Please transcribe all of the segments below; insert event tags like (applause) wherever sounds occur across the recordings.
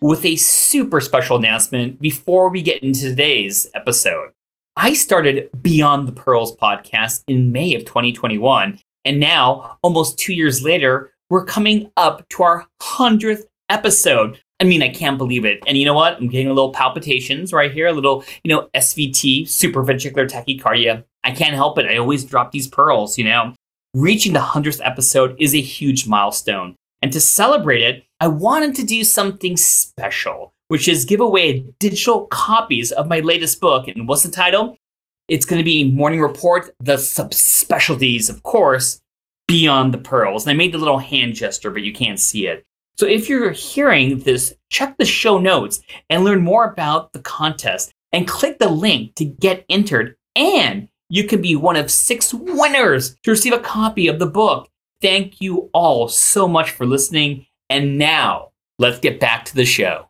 with a super special announcement before we get into today's episode. I started Beyond the Pearls podcast in May of 2021, and now, almost two years later, we're coming up to our 100th episode. I mean, I can't believe it. And you know what? I'm getting a little palpitations right here, a little, you know, SVT, supraventricular tachycardia. I can't help it. I always drop these pearls, you know. Reaching the 100th episode is a huge milestone. And to celebrate it, I wanted to do something special, which is give away digital copies of my latest book. And what's the title? It's going to be Morning Report, the subspecialties, of course, Beyond the Pearls. And I made the little hand gesture, but you can't see it. So if you're hearing this, check the show notes and learn more about the contest and click the link to get entered. And you can be one of six winners to receive a copy of the book. Thank you all so much for listening. And now, let's get back to the show.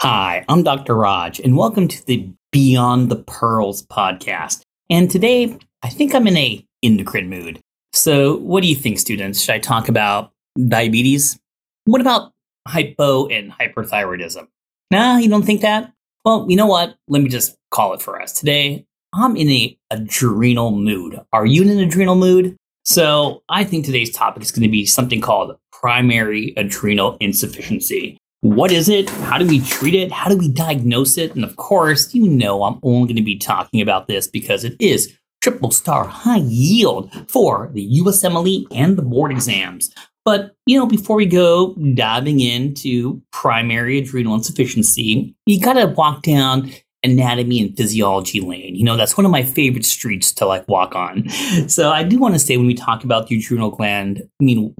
Hi, I'm Dr. Raj, and welcome to the Beyond the Pearls podcast. And today, I think I'm in a endocrine mood. So, what do you think, students? Should I talk about diabetes? What about hypo and hyperthyroidism? Nah, you don't think that? Well, you know what? Let me just call it for us. Today, I'm in a adrenal mood. Are you in an adrenal mood? So, I think today's topic is going to be something called primary adrenal insufficiency. What is it? How do we treat it? How do we diagnose it? And of course, you know I'm only going to be talking about this because it is triple star high yield for the USMLE and the board exams. But, you know, before we go diving into primary adrenal insufficiency, you got to walk down anatomy and physiology lane. You know, that's one of my favorite streets to like walk on. So I do want to say when we talk about the adrenal gland, I mean,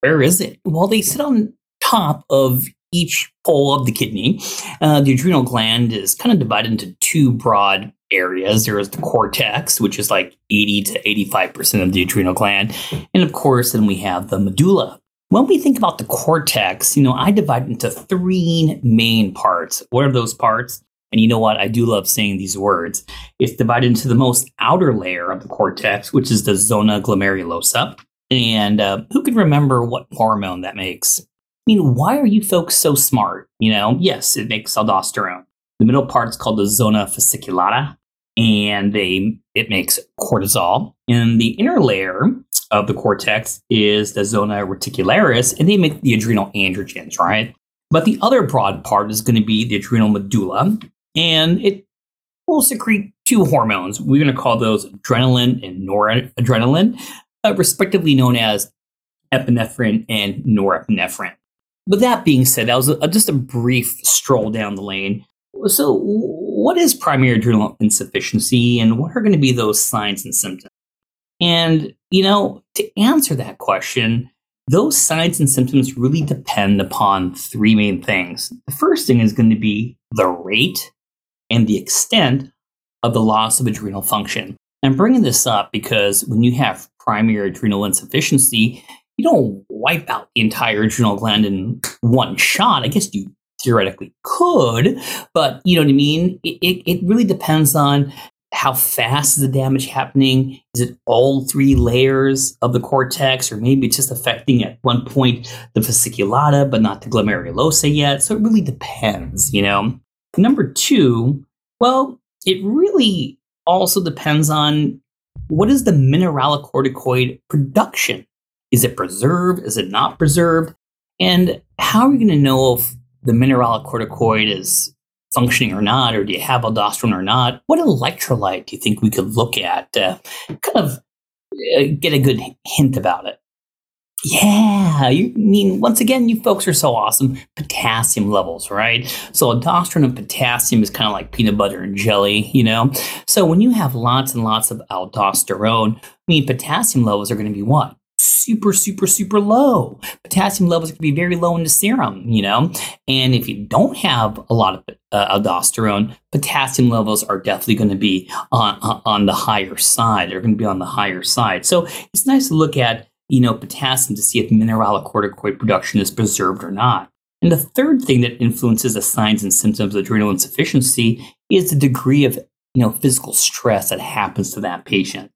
where is it? Well, they sit on top of each pole of the kidney. Uh, the adrenal gland is kind of divided into two broad areas. There is the cortex, which is like 80 to 85% of the adrenal gland. And of course, then we have the medulla. When we think about the cortex, you know, I divide it into three main parts. What are those parts? And you know what? I do love saying these words. It's divided into the most outer layer of the cortex, which is the zona glomerulosa. And uh, who can remember what hormone that makes? I mean, why are you folks so smart? You know, yes, it makes aldosterone. The middle part is called the zona fasciculata, and they it makes cortisol. And the inner layer of the cortex is the zona reticularis, and they make the adrenal androgens, right? But the other broad part is going to be the adrenal medulla, and it will secrete two hormones. We're going to call those adrenaline and noradrenaline uh, respectively known as epinephrine and norepinephrine. But that being said, that was a, just a brief stroll down the lane. So, what is primary adrenal insufficiency and what are going to be those signs and symptoms? And, you know, to answer that question, those signs and symptoms really depend upon three main things. The first thing is going to be the rate and the extent of the loss of adrenal function. I'm bringing this up because when you have primary adrenal insufficiency, you don't wipe out the entire adrenal gland in one shot. I guess you theoretically could, but you know what I mean? It, it, it really depends on how fast is the damage happening? Is it all three layers of the cortex, or maybe it's just affecting at one point the fasciculata, but not the glomerulosa yet? So it really depends, you know. Number two, well, it really also depends on what is the mineralocorticoid production? Is it preserved? Is it not preserved? And how are you going to know if the mineralocorticoid is functioning or not, or do you have aldosterone or not? What electrolyte do you think we could look at to kind of uh, get a good hint about it? Yeah, you I mean once again, you folks are so awesome. Potassium levels, right? So aldosterone and potassium is kind of like peanut butter and jelly, you know. So when you have lots and lots of aldosterone, I mean potassium levels are going to be what? super, super, super low. Potassium levels can be very low in the serum, you know? And if you don't have a lot of uh, aldosterone, potassium levels are definitely going to be on, on the higher side. They're going to be on the higher side. So it's nice to look at, you know, potassium to see if mineralocorticoid production is preserved or not. And the third thing that influences the signs and symptoms of adrenal insufficiency is the degree of, you know, physical stress that happens to that patient.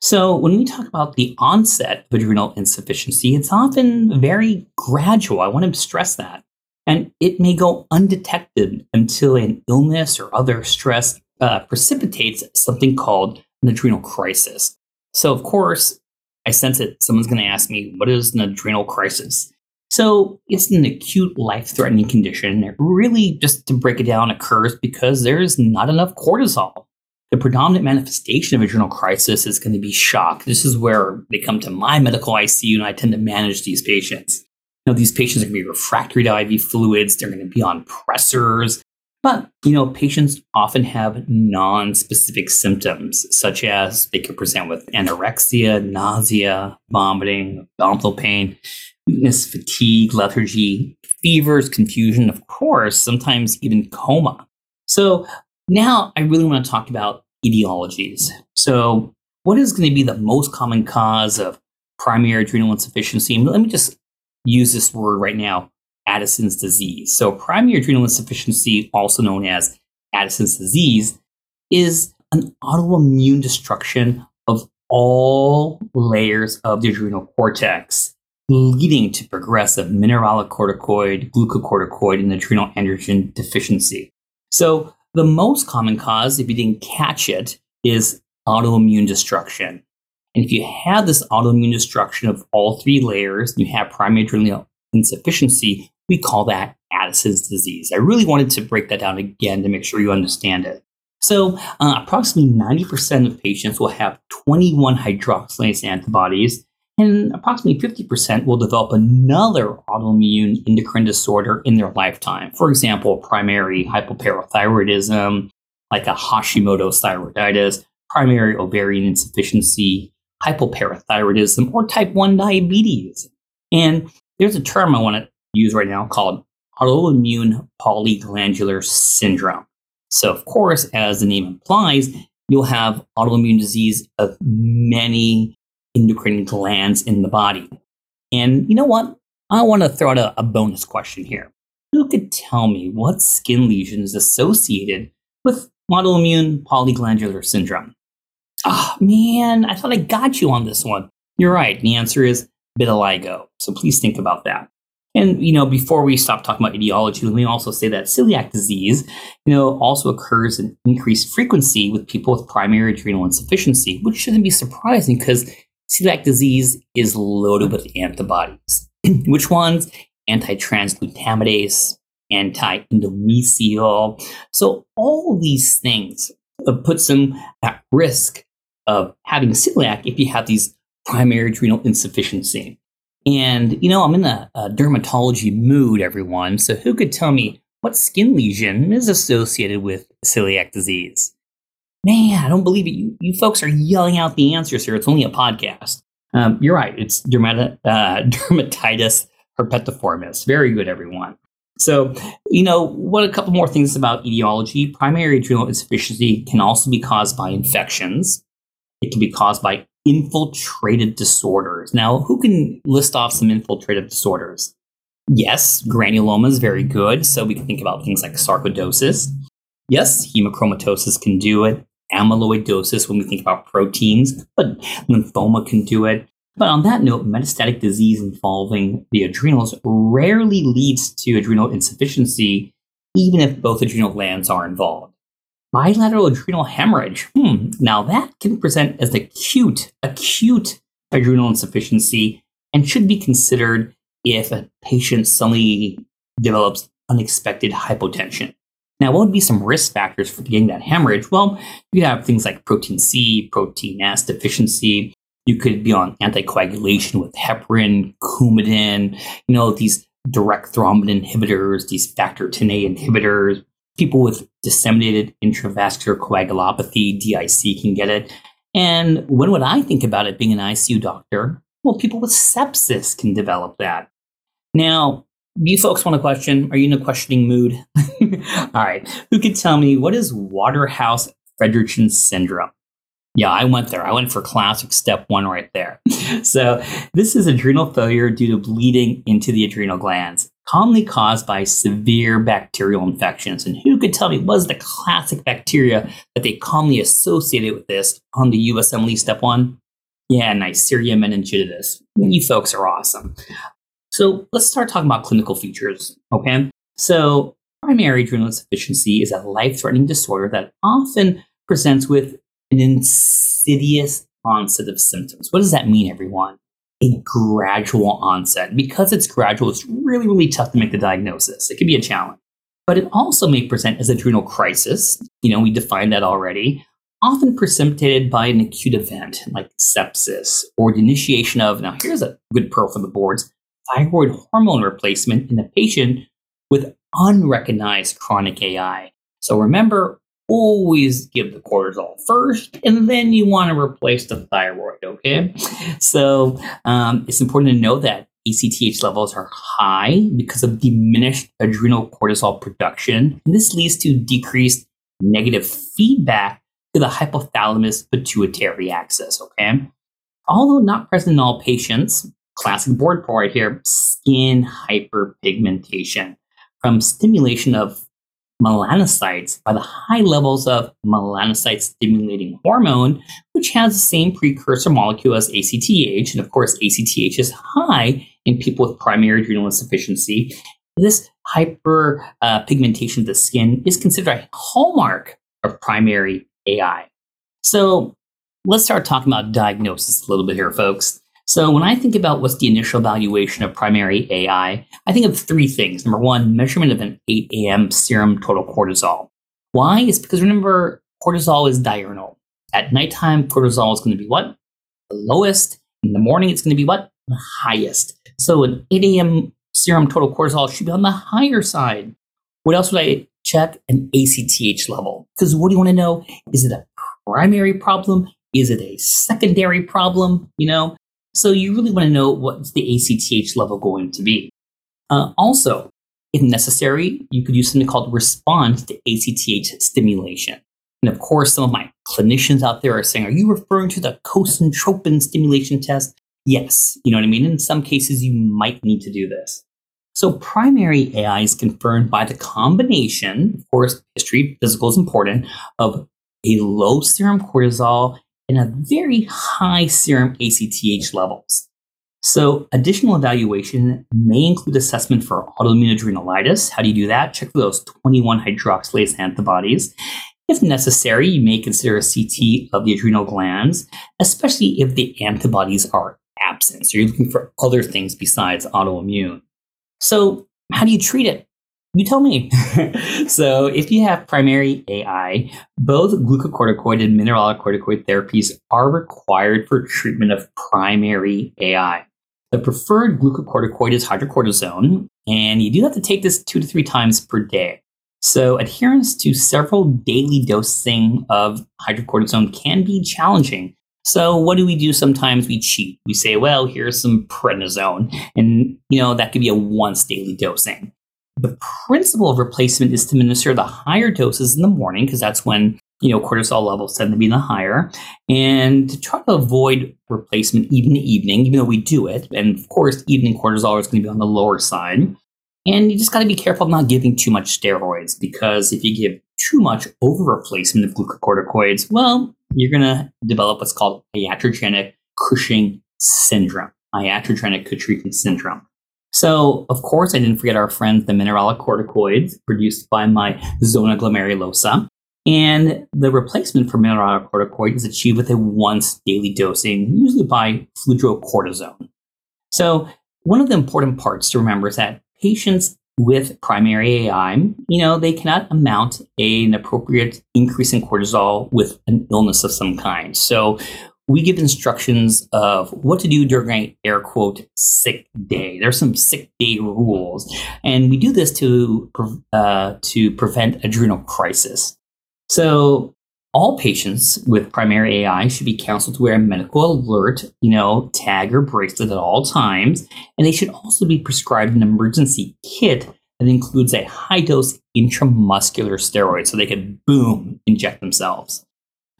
So, when we talk about the onset of adrenal insufficiency, it's often very gradual. I want to stress that. And it may go undetected until an illness or other stress uh, precipitates something called an adrenal crisis. So, of course, I sense that someone's going to ask me, what is an adrenal crisis? So, it's an acute life threatening condition. It really, just to break it down, occurs because there's not enough cortisol the predominant manifestation of adrenal crisis is going to be shock. This is where they come to my medical ICU, and I tend to manage these patients. Now, these patients are going to be refractory to IV fluids. They're going to be on pressors. But, you know, patients often have non-specific symptoms, such as they could present with anorexia, nausea, vomiting, abdominal pain, weakness, fatigue, lethargy, fevers, confusion, of course, sometimes even coma. So now I really want to talk about etiologies. So, what is going to be the most common cause of primary adrenal insufficiency? Let me just use this word right now Addison's disease. So, primary adrenal insufficiency, also known as Addison's disease, is an autoimmune destruction of all layers of the adrenal cortex, leading to progressive mineralocorticoid, glucocorticoid, and adrenal androgen deficiency. So, the most common cause, if you didn't catch it, is autoimmune destruction. And if you have this autoimmune destruction of all three layers, you have primary adrenal insufficiency, we call that Addison's disease. I really wanted to break that down again to make sure you understand it. So, uh, approximately 90% of patients will have 21 hydroxylase antibodies, and approximately 50% will develop another autoimmune endocrine disorder in their lifetime. For example, primary hypoparathyroidism, like a Hashimoto's thyroiditis, primary ovarian insufficiency, hypoparathyroidism, or type 1 diabetes. And there's a term I want to use right now called autoimmune polyglandular syndrome. So, of course, as the name implies, you'll have autoimmune disease of many endocrine glands in the body. And you know what? I want to throw out a, a bonus question here. Who could tell me what skin lesion is associated with autoimmune polyglandular syndrome? Oh man, I thought I got you on this one. You're right. The answer is vitiligo. So please think about that. And you know, before we stop talking about etiology, let me also say that celiac disease, you know, also occurs in increased frequency with people with primary adrenal insufficiency, which shouldn't be surprising because celiac disease is loaded with antibodies. (clears throat) Which ones? Anti-transglutaminase, anti-endomysial. So all these things uh, puts them at risk of having celiac if you have these primary adrenal insufficiency. And, you know, I'm in a, a, dermatology mood, everyone. So who could tell me what skin lesion is associated with celiac disease? Man, I don't believe it. You, you folks are yelling out the answers here. It's only a podcast. Um, you're right. It's uh, (laughs) dermatitis herpetiformis. Very good, everyone. So, you know, what a couple more things about etiology. Primary adrenal insufficiency can also be caused by infections. It can be caused by infiltrated disorders. Now, who can list off some infiltrative disorders? Yes, granuloma is very good. So we can think about things like sarcoidosis. Yes, hemochromatosis can do it. Amyloidosis when we think about proteins, but lymphoma can do it. But on that note, metastatic disease involving the adrenals rarely leads to adrenal insufficiency, even if both adrenal glands are involved. Bilateral adrenal hemorrhage, hmm, now that can present as acute, acute adrenal insufficiency and should be considered if a patient suddenly develops unexpected hypotension. Now, what would be some risk factors for getting that hemorrhage? Well, you could have things like protein C, protein S deficiency, you could be on anticoagulation with heparin, Coumadin, you know, these direct thrombin inhibitors, these factor 10A inhibitors. People with disseminated intravascular coagulopathy, DIC, can get it. And when would I think about it being an ICU doctor? Well, people with sepsis can develop that. Now, you folks want a question? Are you in a questioning mood? (laughs) All right. Who could tell me what is Waterhouse Friderichsen syndrome? Yeah, I went there. I went for classic step one right there. (laughs) so, this is adrenal failure due to bleeding into the adrenal glands, commonly caused by severe bacterial infections. And who could tell me what is the classic bacteria that they commonly associated with this on the USMLE step one? Yeah, Neisseria meningitidis. You folks are awesome. So, let's start talking about clinical features, okay? So, primary adrenal insufficiency is a life threatening disorder that often presents with an insidious onset of symptoms. What does that mean, everyone? A gradual onset. Because it's gradual, it's really, really tough to make the diagnosis. It can be a challenge. But it also may present as adrenal crisis. You know, we defined that already. Often precipitated by an acute event like sepsis or the initiation of, now here's a good pearl for the boards, thyroid hormone replacement in a patient with unrecognized chronic AI. So remember, always give the cortisol first, and then you want to replace the thyroid, okay? So um, it's important to know that ACTH levels are high because of diminished adrenal cortisol production. And this leads to decreased negative feedback to the hypothalamus pituitary axis, okay? Although not present in all patients, classic board part here, skin hyperpigmentation from stimulation of melanocytes by the high levels of melanocyte stimulating hormone, which has the same precursor molecule as ACTH. And of course, ACTH is high in people with primary adrenal insufficiency. This hyperpigmentation uh, of the skin is considered a hallmark of primary AI. So let's start talking about diagnosis a little bit here, folks. So when I think about what's the initial evaluation of primary AI, I think of three things. Number one, measurement of an 8 a.m. serum total cortisol. Why? Is because remember, cortisol is diurnal. At nighttime, cortisol is going to be what? The lowest. In the morning, it's going to be what? The highest. So an 8 a.m. serum total cortisol should be on the higher side. What else would I check? An ACTH level. Because what do you want to know? Is it a primary problem? Is it a secondary problem? You know, so you really want to know what's the ACTH level going to be. Uh, also, if necessary, you could use something called response to ACTH stimulation. And of course, some of my clinicians out there are saying, are you referring to the Cosyntropin stimulation test? Yes. You know what I mean? In some cases, you might need to do this. So primary AI is confirmed by the combination, of course, history, physical is important, of a low serum cortisol and a very high serum ACTH levels. So, additional evaluation may include assessment for autoimmune adrenalitis. How do you do that? Check for those 21 hydroxylase antibodies. If necessary, you may consider a CT of the adrenal glands, especially if the antibodies are absent. So, you're looking for other things besides autoimmune. So, how do you treat it? You tell me. (laughs) so, if you have primary AI, both glucocorticoid and mineralocorticoid therapies are required for treatment of primary AI. The preferred glucocorticoid is hydrocortisone, and you do have to take this two to three times per day. So, adherence to several daily dosing of hydrocortisone can be challenging. So, what do we do? Sometimes we cheat. We say, well, here's some prednisone, and you know that could be a once daily dosing. The principle of replacement is to administer the higher doses in the morning because that's when you know, cortisol levels tend to be the higher. And to try to avoid replacement even in the evening, even though we do it, and of course, evening cortisol is going to be on the lower side. And you just got to be careful not giving too much steroids because if you give too much over replacement of glucocorticoids, well, you're going to develop what's called iatrogenic Cushing syndrome. Iatrogenic Cushing syndrome. So, of course, I didn't forget our friends, the mineralocorticoids produced by my zona glomerulosa. And the replacement for mineralocorticoid is achieved with a once daily dosing, usually by fludrocortisone. So, one of the important parts to remember is that patients with primary AI, you know, they cannot amount an appropriate increase in cortisol with an illness of some kind. So we give instructions of what to do during an air quote sick day. There's some sick day rules, and we do this to uh, to prevent adrenal crisis. So all patients with primary AI should be counseled to wear a medical alert, you know, tag or bracelet at all times. And they should also be prescribed an emergency kit that includes a high dose intramuscular steroid so they can, boom, inject themselves.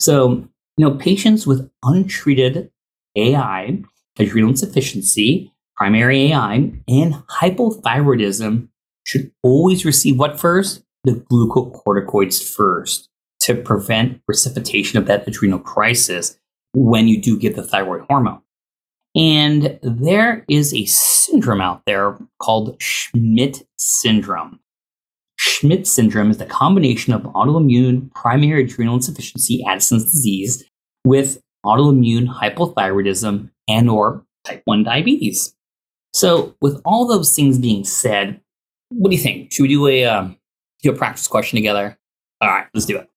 So, you know, patients with untreated AI, adrenal insufficiency, primary AI, and hypothyroidism should always receive what first? The glucocorticoids first to prevent precipitation of that adrenal crisis when you do give the thyroid hormone. And there is a syndrome out there called Schmidt syndrome. Schmidt syndrome is the combination of autoimmune primary adrenal insufficiency, Addison's disease, with autoimmune hypothyroidism and or type 1 diabetes. So, with all those things being said, what do you think? Should we do a, um, do a practice question together? All right, let's do it.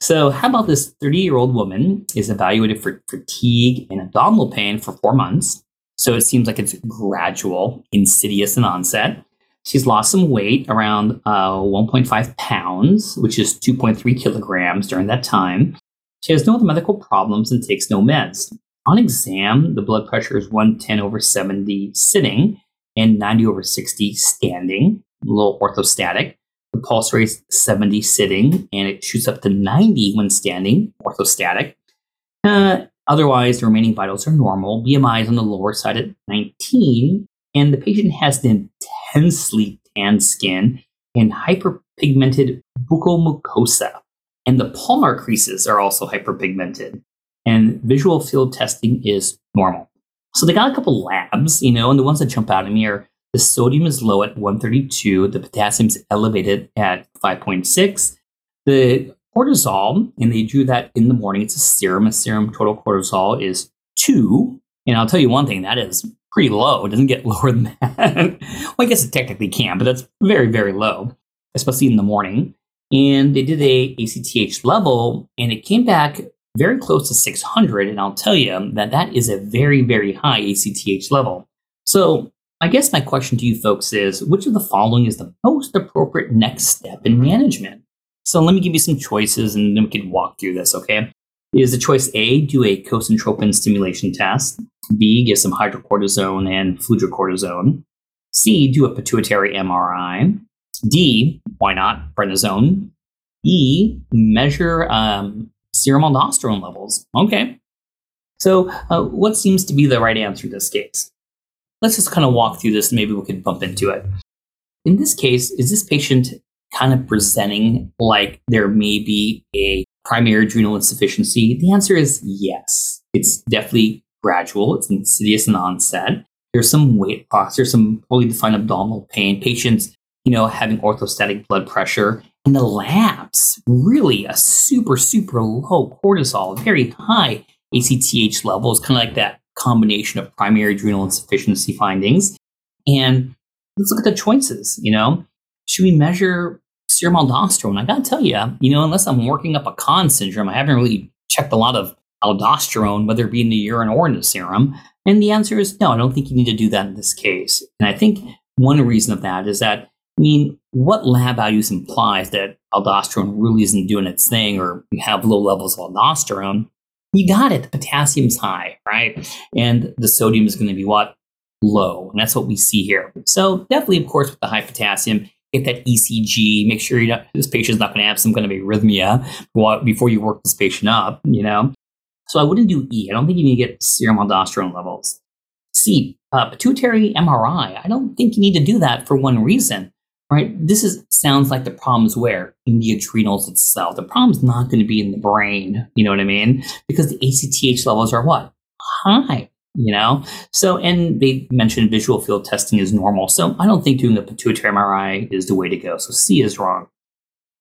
So, how about this 30 year old woman is evaluated for fatigue and abdominal pain for four months? So, it seems like it's gradual, insidious in onset. She's lost some weight, around uh, 1.5 pounds, which is 2.3 kilograms during that time. She has no other medical problems and takes no meds. On exam, the blood pressure is 110 over 70 sitting and 90 over 60 standing, a little orthostatic. The pulse rate is 70 sitting, and it shoots up to 90 when standing, orthostatic. Uh, otherwise, the remaining vitals are normal. BMI is on the lower side at 19, and the patient has an intensely tan skin and hyperpigmented buccal mucosa. And the palmar creases are also hyperpigmented. And visual field testing is normal. So they got a couple labs, you know, and the ones that jump out at me are the sodium is low at 132. The potassium is elevated at 5.6. The cortisol, and they do that in the morning. It's a serum. A serum total cortisol is two. And I'll tell you one thing, that is pretty low. It doesn't get (laughs) lower than that. well, I guess it technically can, but that's very, very low, especially in the morning. And they did a ACTH level, and it came back very close to 600. And I'll tell you that that is a very, very high ACTH level. So I guess my question to you folks is which of the following is the most appropriate next step in management? So let me give you some choices and then we can walk through this, okay? Is the choice A, do a cosyntropin stimulation test? B, give some hydrocortisone and fludrocortisone. C, do a pituitary MRI. D, why not prednisone? E, measure um, serum aldosterone levels. Okay. So, uh, what seems to be the right answer in this case? let's just kind of walk through this and maybe we can bump into it. In this case, is this patient kind of presenting like there may be a primary adrenal insufficiency? The answer is yes. It's definitely gradual, it's insidious in onset. There's some weight loss, there's some poorly defined abdominal pain, patients, you know, having orthostatic blood pressure. And the labs, really a super, super low cortisol, very high ACTH levels, kind of like that combination of primary adrenal insufficiency findings. And let's look at the choices. You know, should we measure serum aldosterone? I got to tell you, you know, unless I'm working up a Conn syndrome, I haven't really checked a lot of aldosterone, whether it be in the urine or in the serum. And the answer is no, I don't think you need to do that in this case. And I think one reason of that is that, I mean, what lab values implies that aldosterone really isn't doing its thing or you have low levels of aldosterone you got it. The potassium's high, right? And the sodium is going to be what? Low. And that's what we see here. So definitely, of course, with the high potassium, get that ECG, make sure not, this patient's not going to have some kind of arrhythmia before you work this patient up, you know? So I wouldn't do E. I don't think you need to get serum aldosterone levels. C, uh, pituitary MRI. I don't think you need to do that for one reason, right? This is sounds like the problem's where in the adrenals itself. The problem's not going to be in the brain. You know what I mean? Because the ACTH levels are what high. You know, so and they mentioned visual field testing is normal. So I don't think doing a pituitary MRI is the way to go. So C is wrong.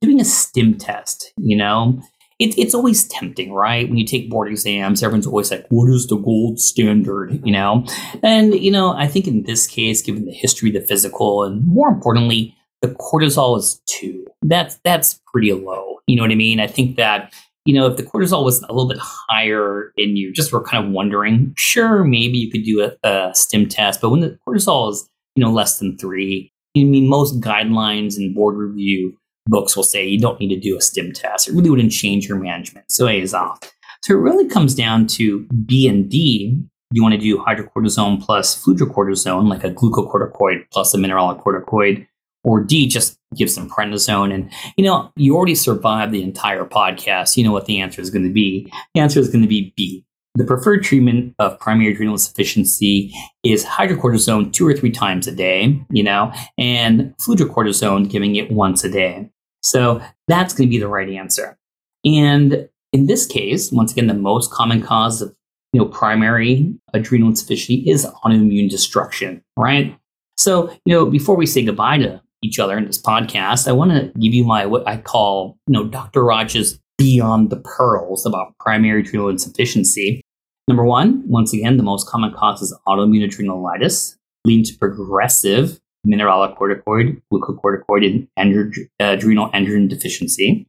Doing a stim test, you know, it, it's always tempting, right? When you take board exams, everyone's always like, what is the gold standard, you know? And, you know, I think in this case, given the history, the physical, and more importantly, the cortisol is two. That's, that's pretty low. You know what I mean? I think that, you know, if the cortisol was a little bit higher and you just were kind of wondering, sure, maybe you could do a, a stim test. But when the cortisol is, you know, less than three, I mean, most guidelines and board review books will say you don't need to do a stim test. It really wouldn't change your management. So A is off. So it really comes down to B and D. You want to do hydrocortisone plus fludrocortisone, like a glucocorticoid plus a mineralocorticoid, or D, just give some prednisone. And, you know, you already survived the entire podcast. You know what the answer is going to be. The answer is going to be B. The preferred treatment of primary adrenal insufficiency is hydrocortisone two or three times a day, you know, and fludrocortisone giving it once a day. So that's going to be the right answer. And in this case, once again, the most common cause of you know primary adrenal insufficiency is autoimmune destruction, right? So, you know, before we say goodbye to each other in this podcast, I want to give you my what I call, you know, Dr. Raj's beyond the pearls about primary adrenal insufficiency. Number one, once again, the most common cause is autoimmune adrenalitis, leading to progressive mineralocorticoid, glucocorticoid, and uh, adrenal androgen deficiency.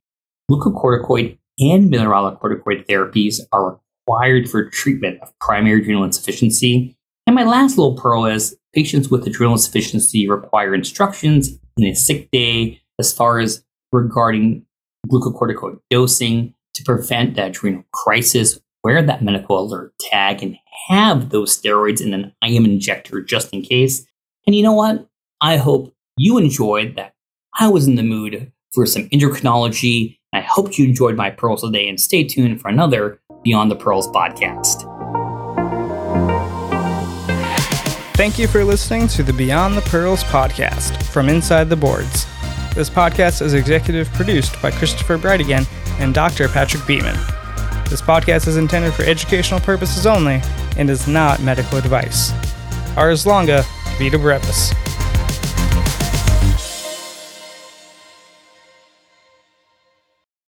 Glucocorticoid and mineralocorticoid therapies are required for treatment of primary adrenal insufficiency. And my last little pearl is patients with adrenal insufficiency require instructions in a sick day as far as regarding glucocorticoid dosing to prevent that adrenal crisis. Wear that medical alert tag and have those steroids in an IM injector just in case. And you know what? I hope you enjoyed that. I was in the mood for some endocrinology. I hope you enjoyed my pearls today and stay tuned for another Beyond the Pearls podcast. Thank you for listening to the Beyond the Pearls podcast from Inside the Boards. This podcast is executive produced by Christopher Brightigan and Dr. Patrick Beeman. This podcast is intended for educational purposes only and is not medical advice. Ars longa, vita brevis.